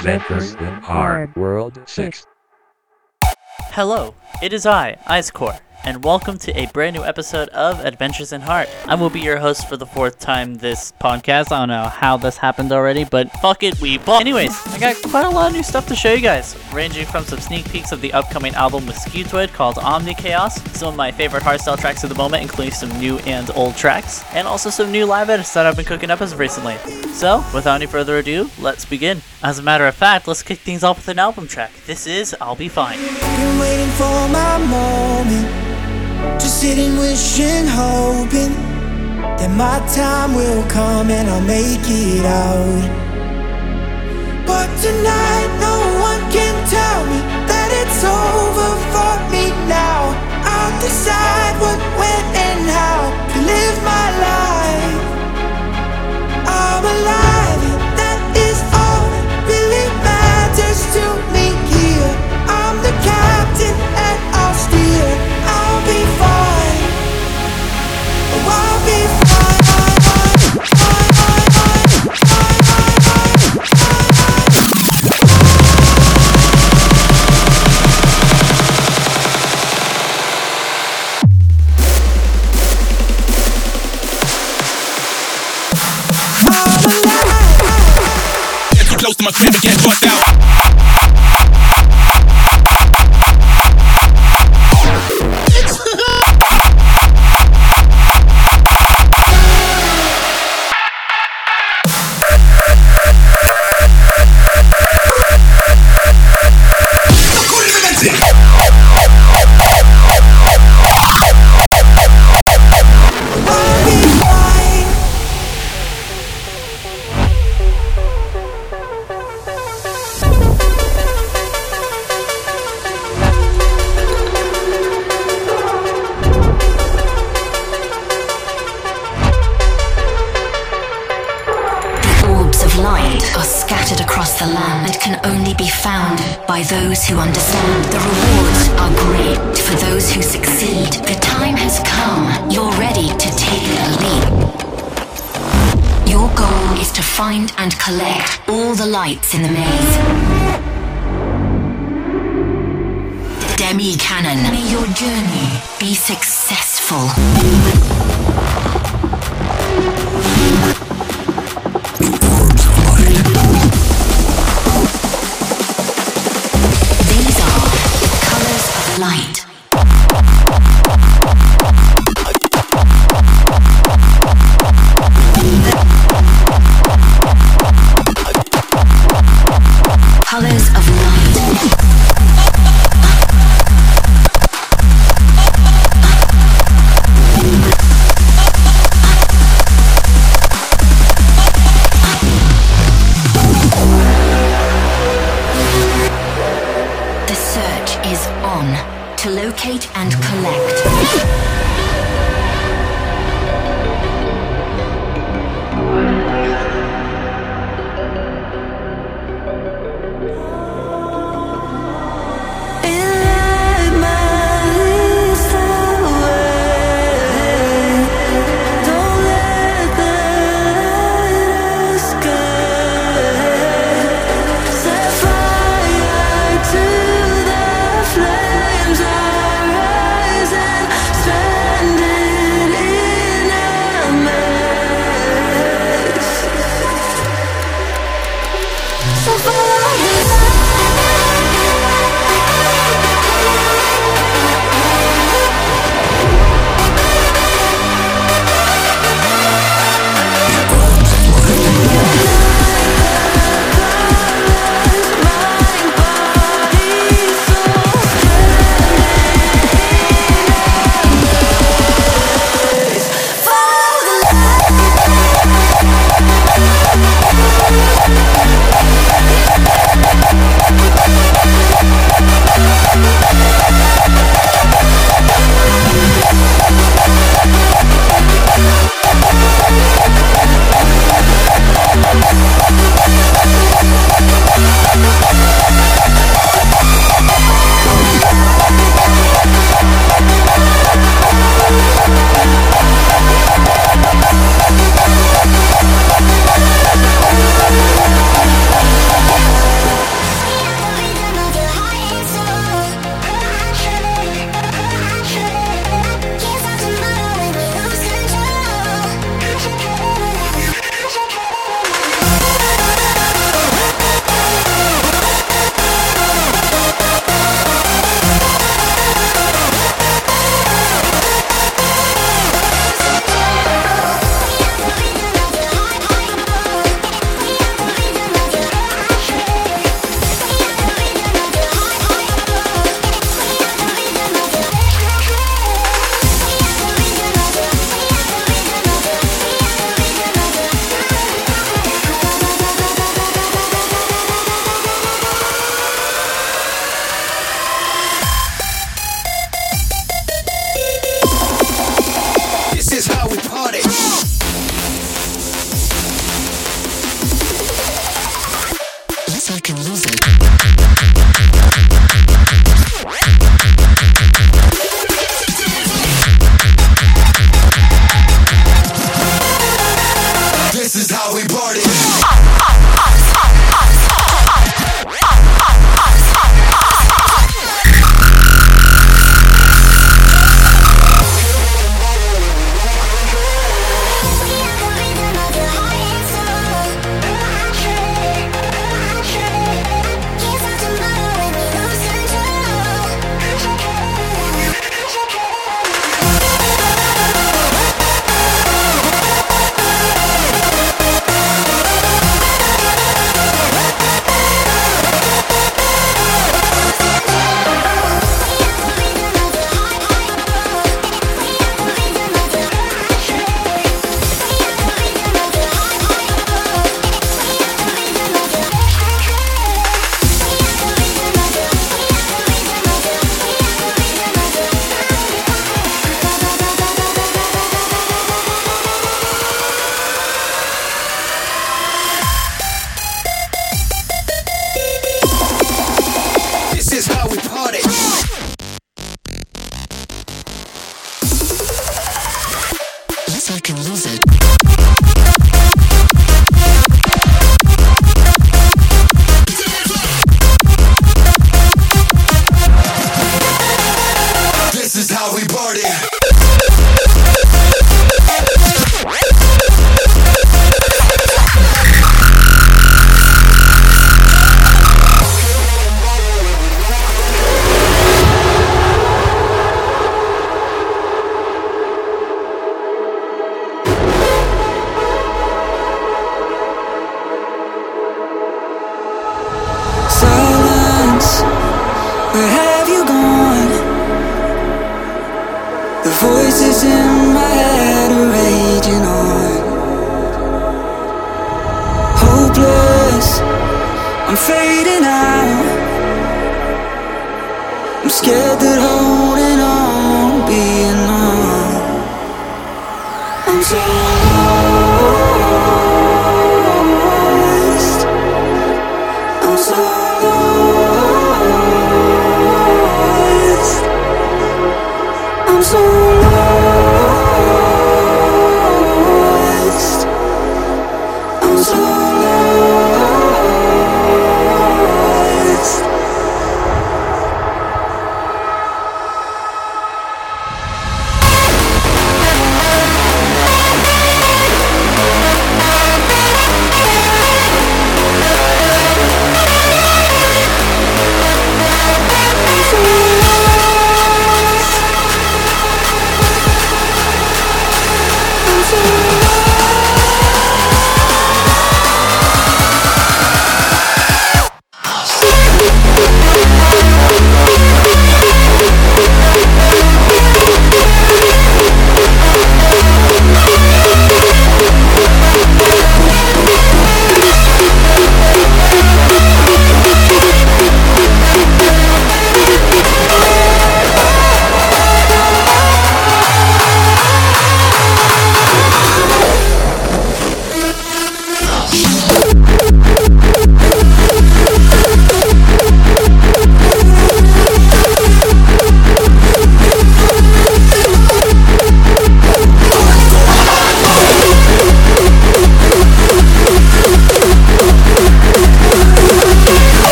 Adventures in Hard World 6. Hello, it is I, Icecore, and welcome to a brand new episode of Adventures in Hard. I will be your host for the fourth time this podcast. I don't know how this happened already, but fuck it, we bought. Anyways, I got quite a lot of new stuff to show you guys, ranging from some sneak peeks of the upcoming album with Scutoid called Omnichaos, some of my favorite hardstyle tracks of the moment, including some new and old tracks, and also some new live edits that I've been cooking up as recently. So, without any further ado, let's begin. As a matter of fact, let's kick things off with an album track. This is I'll Be Fine. Just sitting, wishing, hoping that my time will come and I'll make it out. But tonight, no one can tell me that it's over for me now. I'll decide what, when, and how to live my life. I'm alive, my crib and get bust out. The in the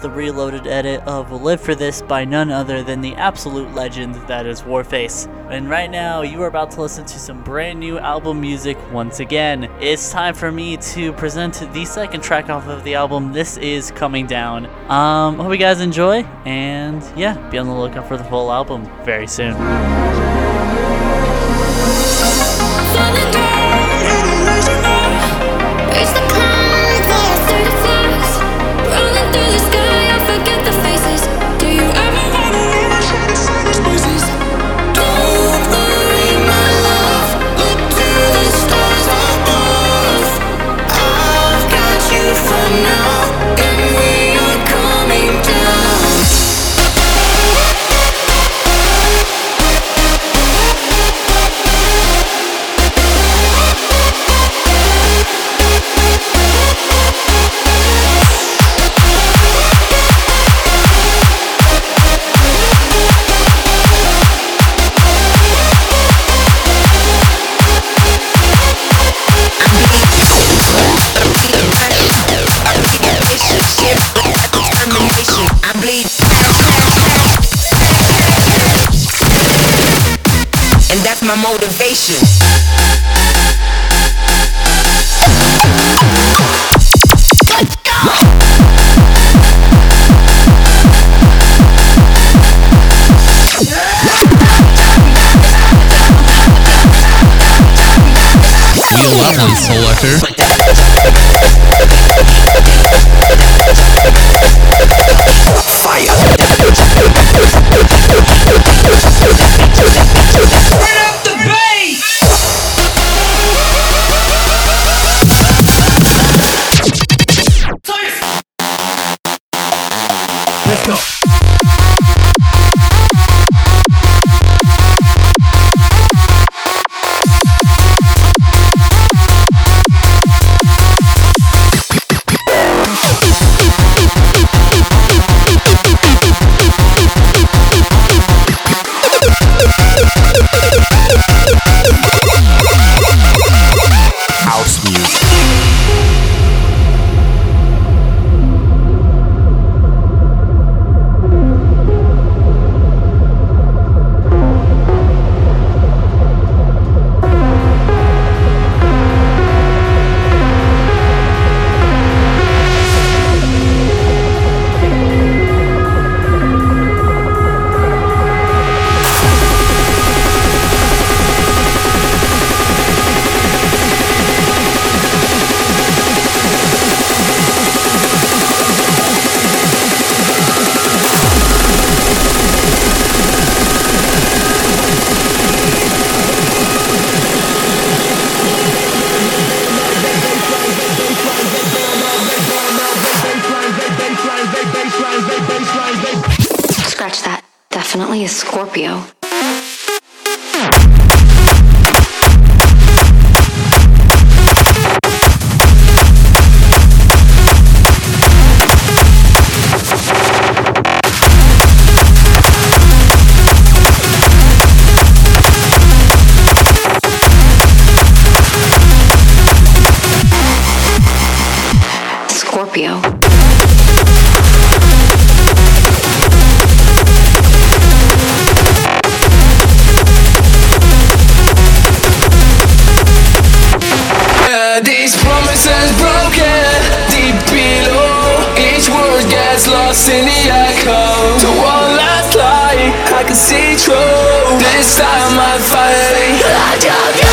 the reloaded edit of Live for This by none other than the absolute legend that is Warface. And right now, you are about to listen to some brand new album music once again. It's time for me to present the second track off of the album. This is Coming Down. Um, hope you guys enjoy, and yeah, be on the lookout for the full album very soon. This time I finally let you go.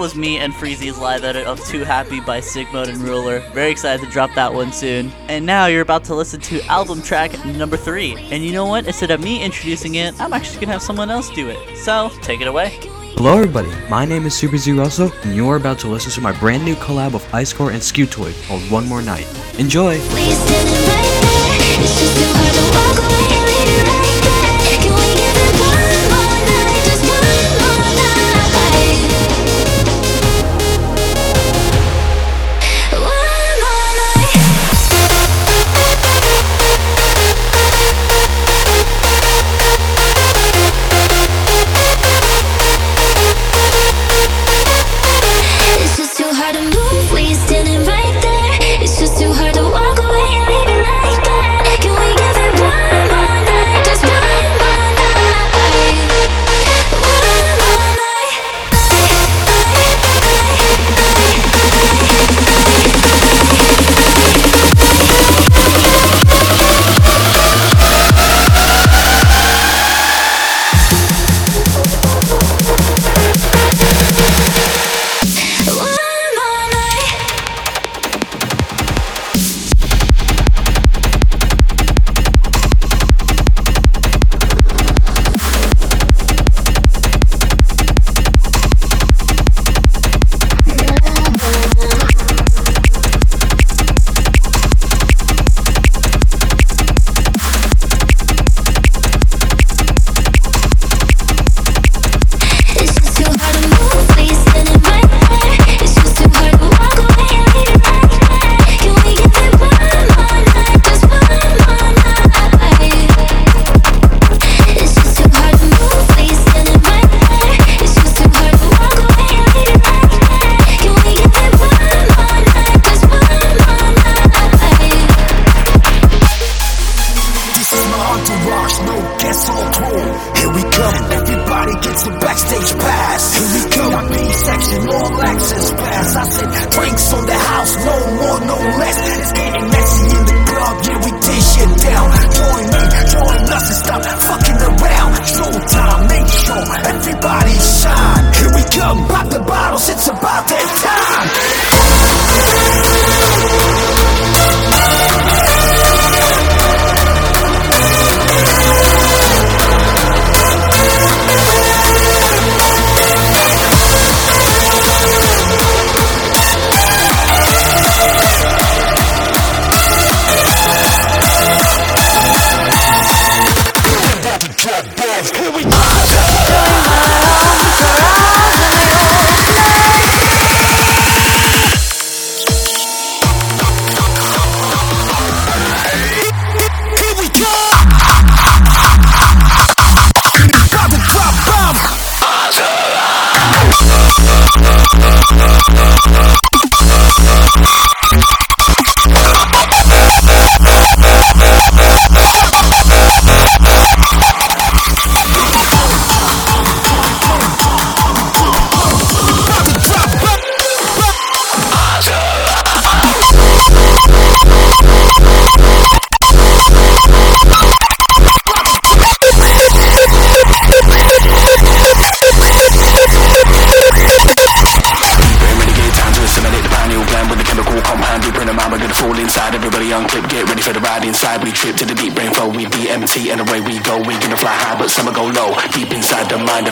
Was me and Freezi's live edit of Too Happy by Sickmode and Rooler. Very excited to drop that one soon. And now you're about to listen to album track number three. And you know what? Instead of me introducing it, I'm actually gonna have someone else do it. So take it away. Hello everybody, my name is SuperZrussell, and you are about to listen to my brand new collab of Icecore and Scutoid called One More Night. Enjoy!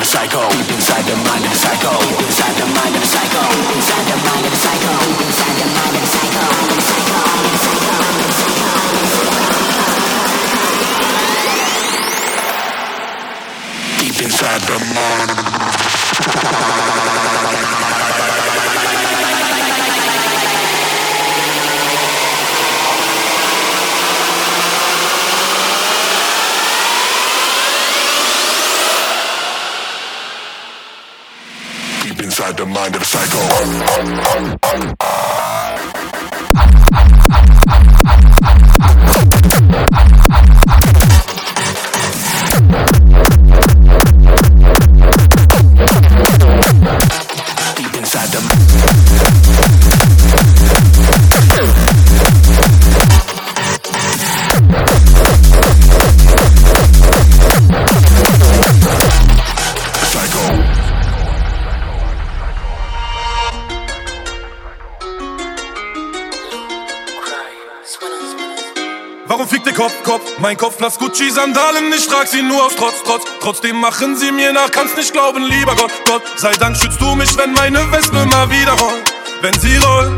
Psycho. Inside the mind of a psycho. Deep inside the mind of a psycho. Deep inside the mind of a psycho. Deep inside the mind of a psycho. Psycho. Psycho. Psycho. Deep inside the mind. Deep inside the mind of a psycho. Mein Kopf nass Gucci Sandalen, ich trag sie nur aus Trotz, Trotz. Trotzdem machen sie mir nach, kannst nicht glauben, lieber Gott, Gott. Sei Dank schützt du mich, wenn meine Wespe mal wieder rollt. Wenn sie rollt,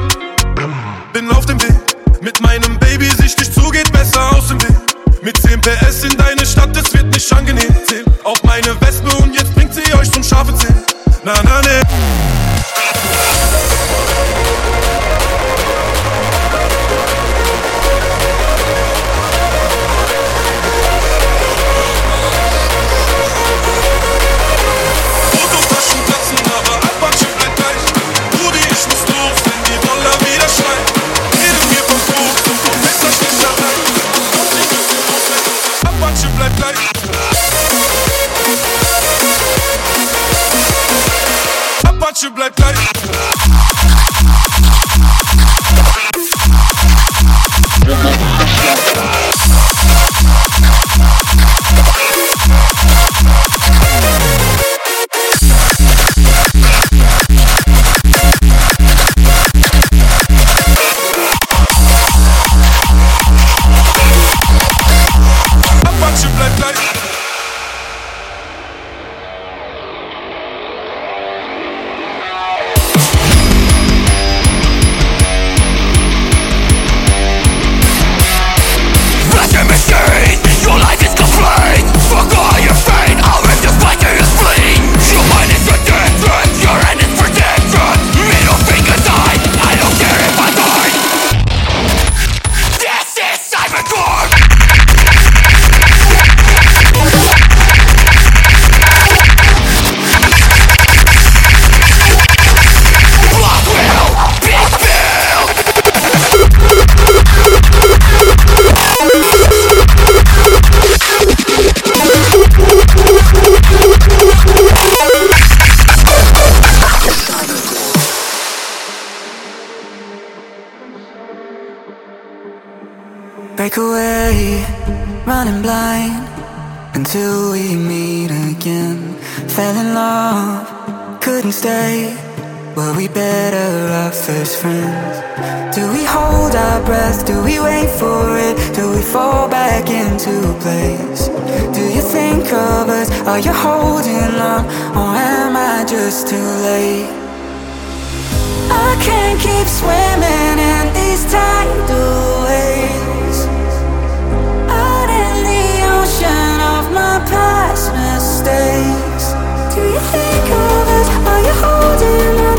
bin auf dem Weg. Mit meinem Baby sichtig zu, geht besser aus dem Weg. Mit 10 PS in deine Stadt, es wird nicht angenehm. Zähl auf meine Wespe und jetzt bringt sie euch zum scharfen Zählen. Na, na, ne. Friends? Do we hold our breath? Do we wait for it? Do we fall back into place? Do you think of us? Are you holding on? Or am I just too late? I can't keep swimming in these tidal waves. Out in the ocean of my past mistakes. Do you think of us? Are you holding on?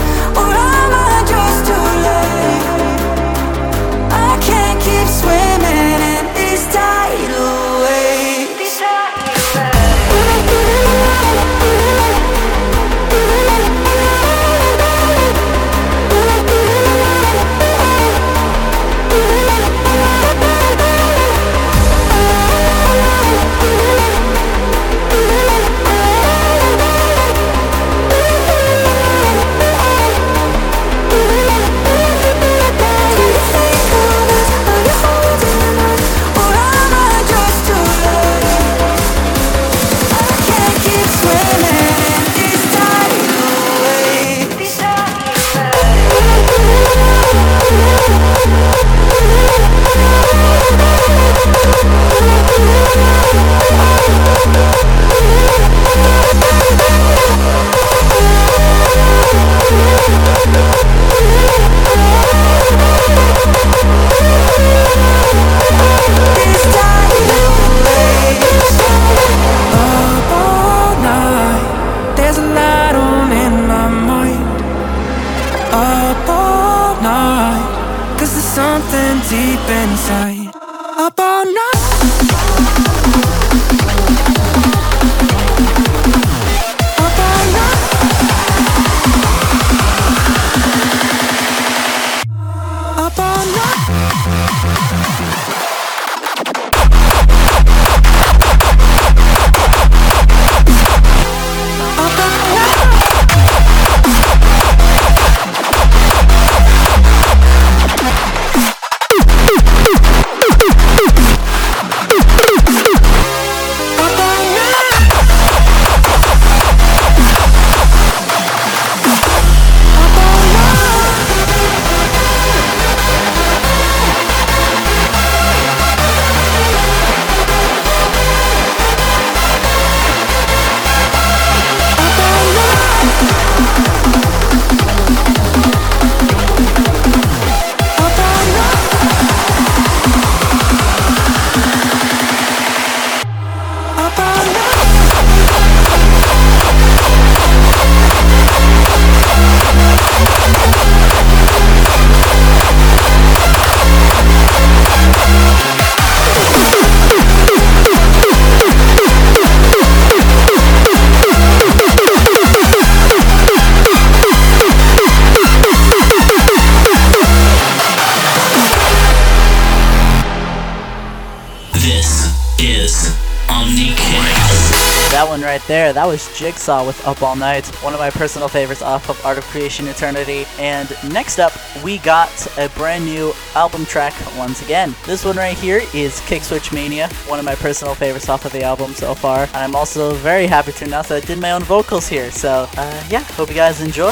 There, that was JGSW with Up All Night, one of my personal favorites off of Art of Creation Eternity. And next up, we got a brand new album track once again. This one right here is Kickswitch Mania, one of my personal favorites off of the album so far. And I'm also very happy to announce that I did my own vocals here. So, uh, yeah, hope you guys enjoy.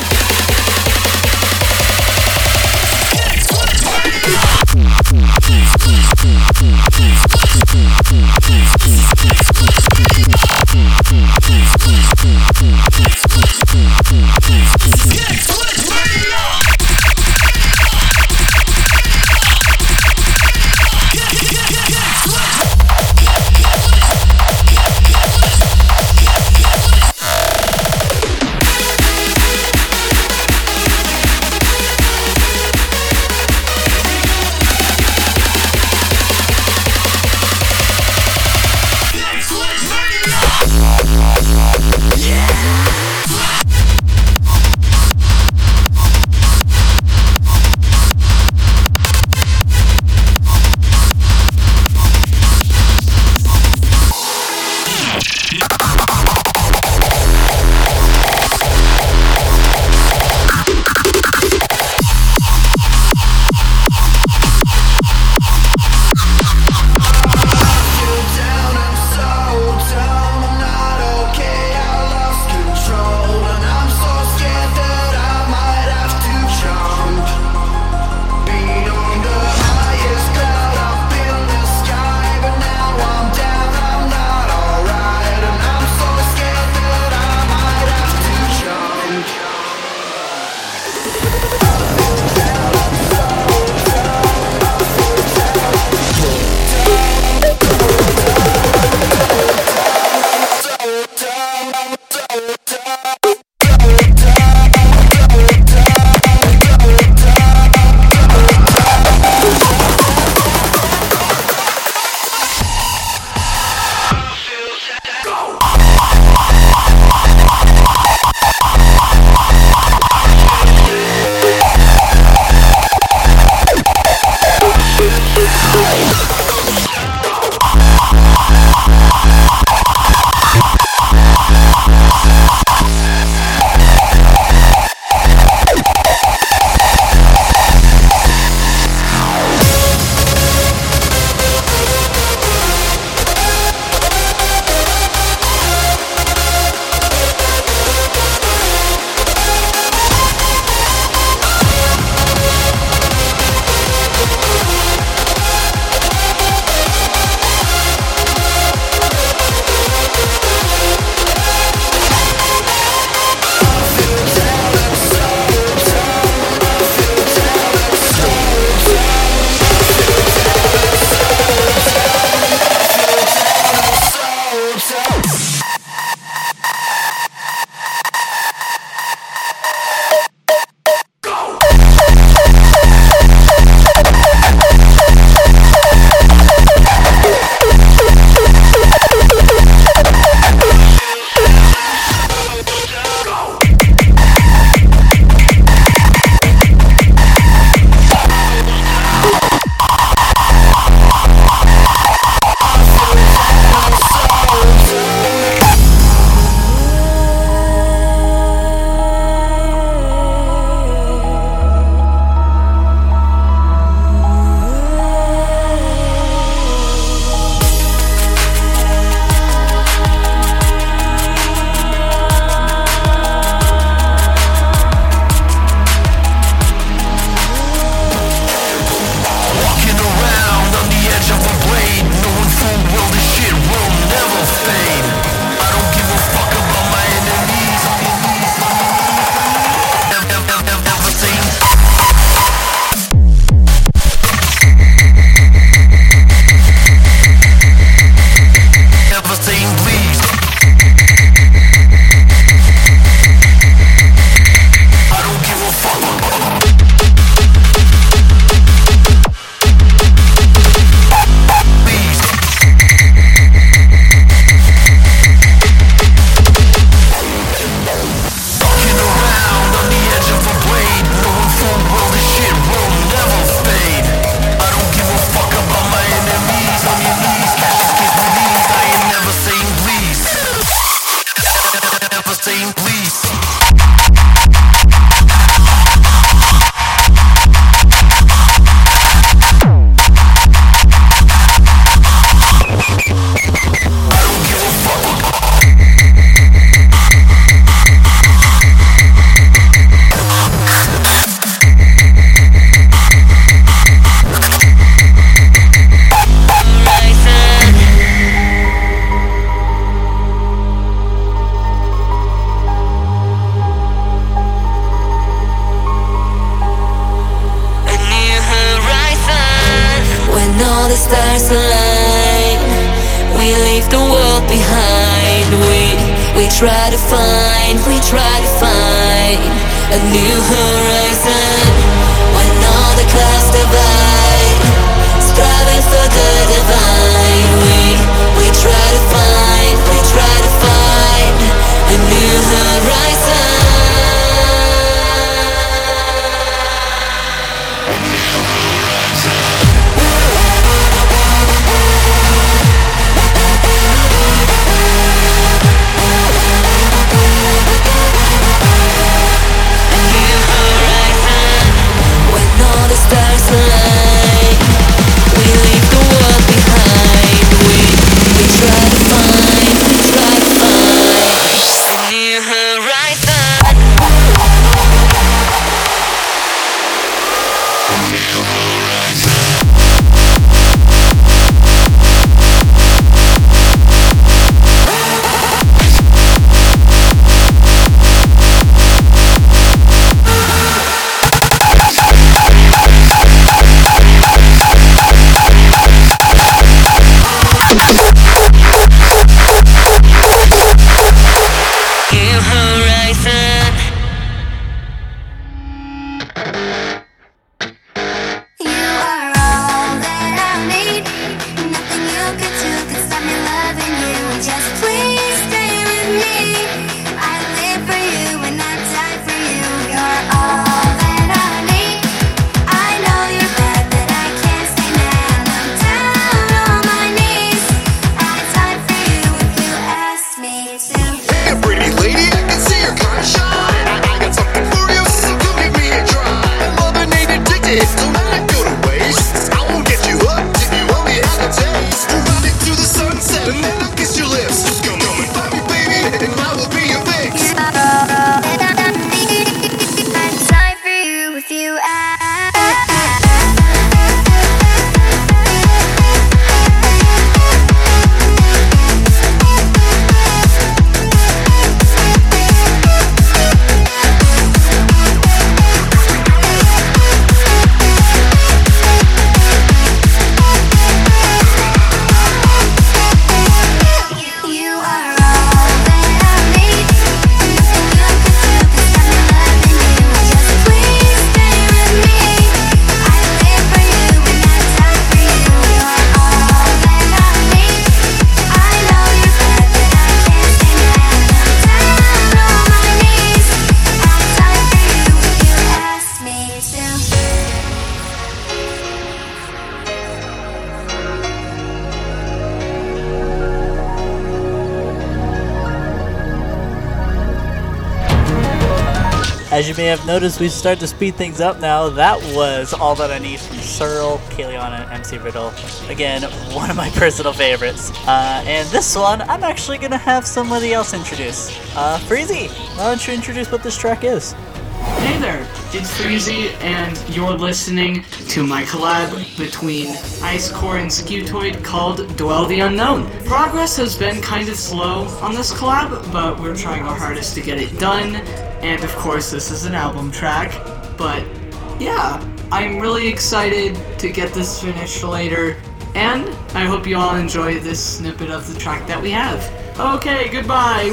notice we start to speed things up now. That was All That I Need from Searle, Kaleon, and MC Riddle. Again, one of my personal favorites. Uh, and this one, I'm actually going to have somebody else introduce. Uh, Freezi, why don't you introduce what this track is? Hey there, it's Freezi, and you're listening to my collab between Icecore and Scutoid called Dwell the Unknown. Progress has been kind of slow on this collab, but we're trying our hardest to get it done. And of course, this is an album track, but yeah, I'm really excited to get this finished later, and I hope you all enjoy this snippet of the track that we have. Okay, goodbye.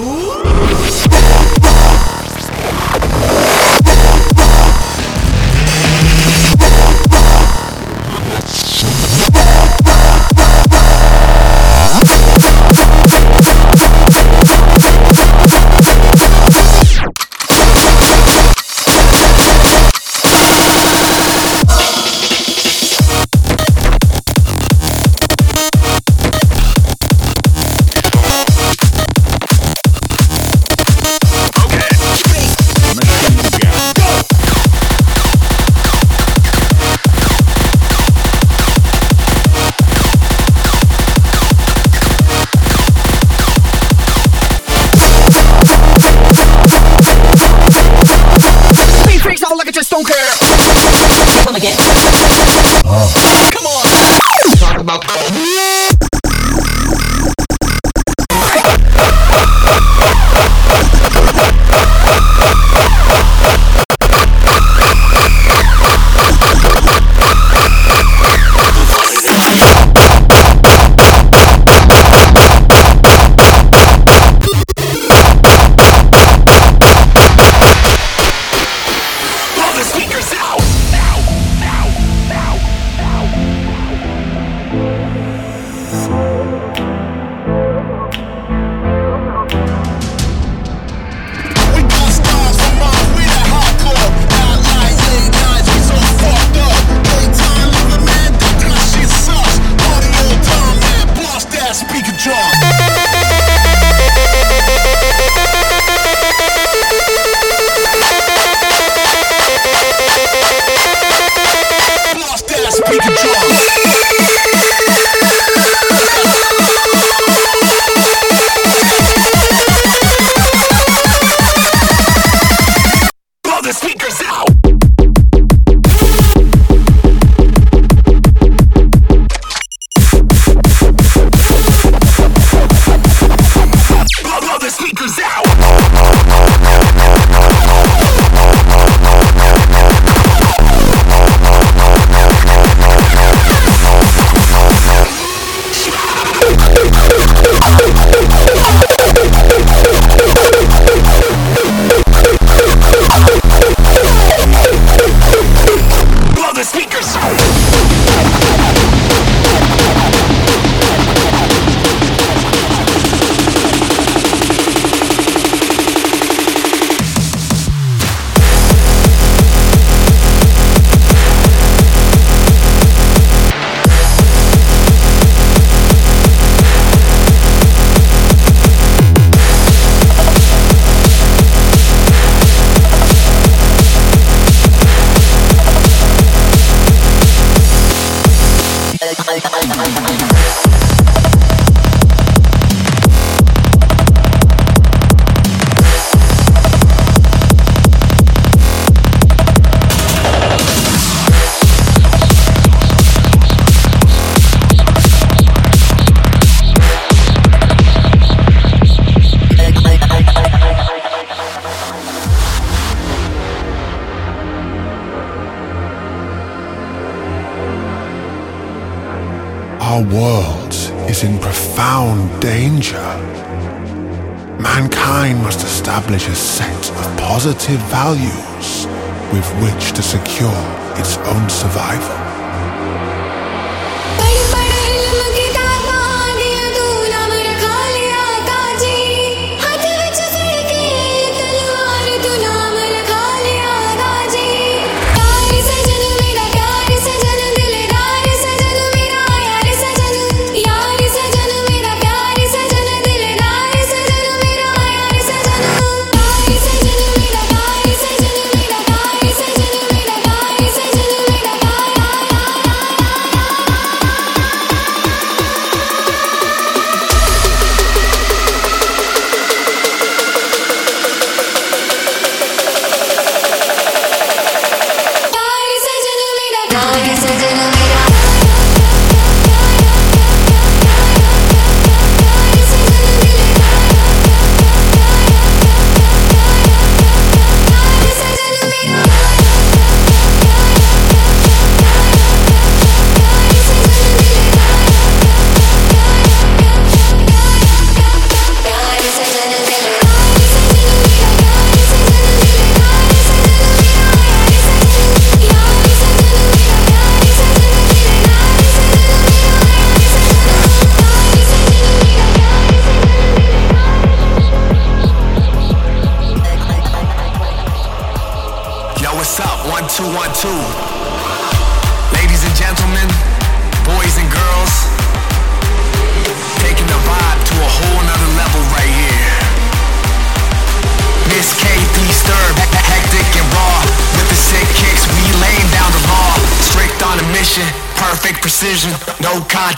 mankind must establish a set of positive values with which to secure its own survival.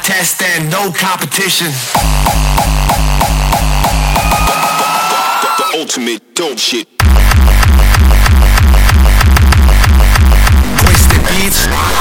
contest and no competition. The ultimate dope shit. Twisted beats.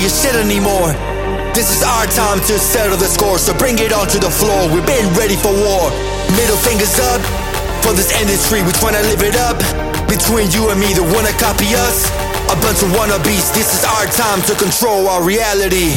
Your shit anymore. This is our time to settle the score, so bring it onto the floor. We've been ready for war. Middle fingers up for this industry. We tryna live it up. Between you and me, the wanna copy us. A bunch of wannabes. This is our time to control our reality.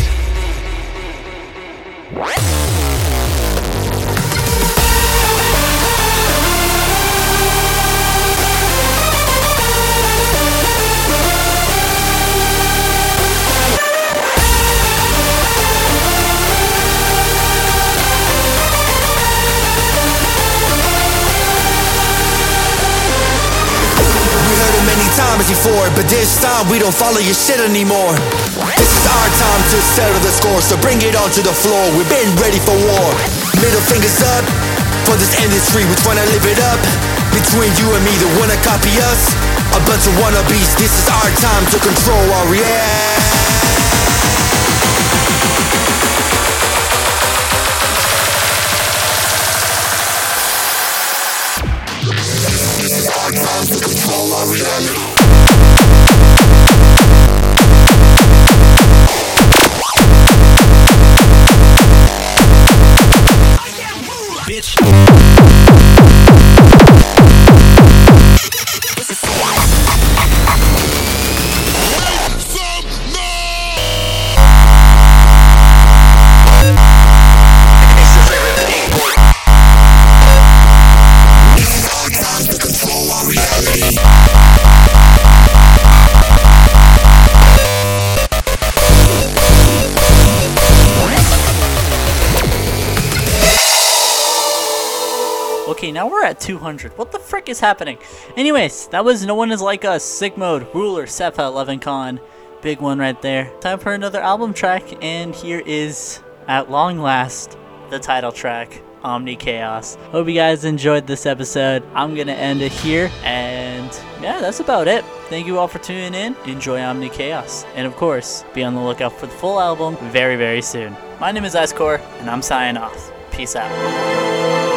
But this time we don't follow your shit anymore. This is our time to settle the score, so bring it onto the floor. We've been ready for war. Middle fingers up for this industry. We tryna live it up. Between you and me, the wanna copy us. A bunch of wannabes. This is our time to control our reality. This is our time to control our reality. At 200. What the frick is happening? Anyways, that was No One Is Like Us, Sick Mode, Rooler, Sefa, Levenkhan. Big one right there. Time for another album track, and here is, at long last, the title track, Omnichaos. Hope you guys enjoyed this episode. I'm gonna end it here, and yeah, that's about it. Thank you all for tuning in. Enjoy Omnichaos. And of course, be on the lookout for the full album very, very soon. My name is Icecore, and I'm signing off. Peace out.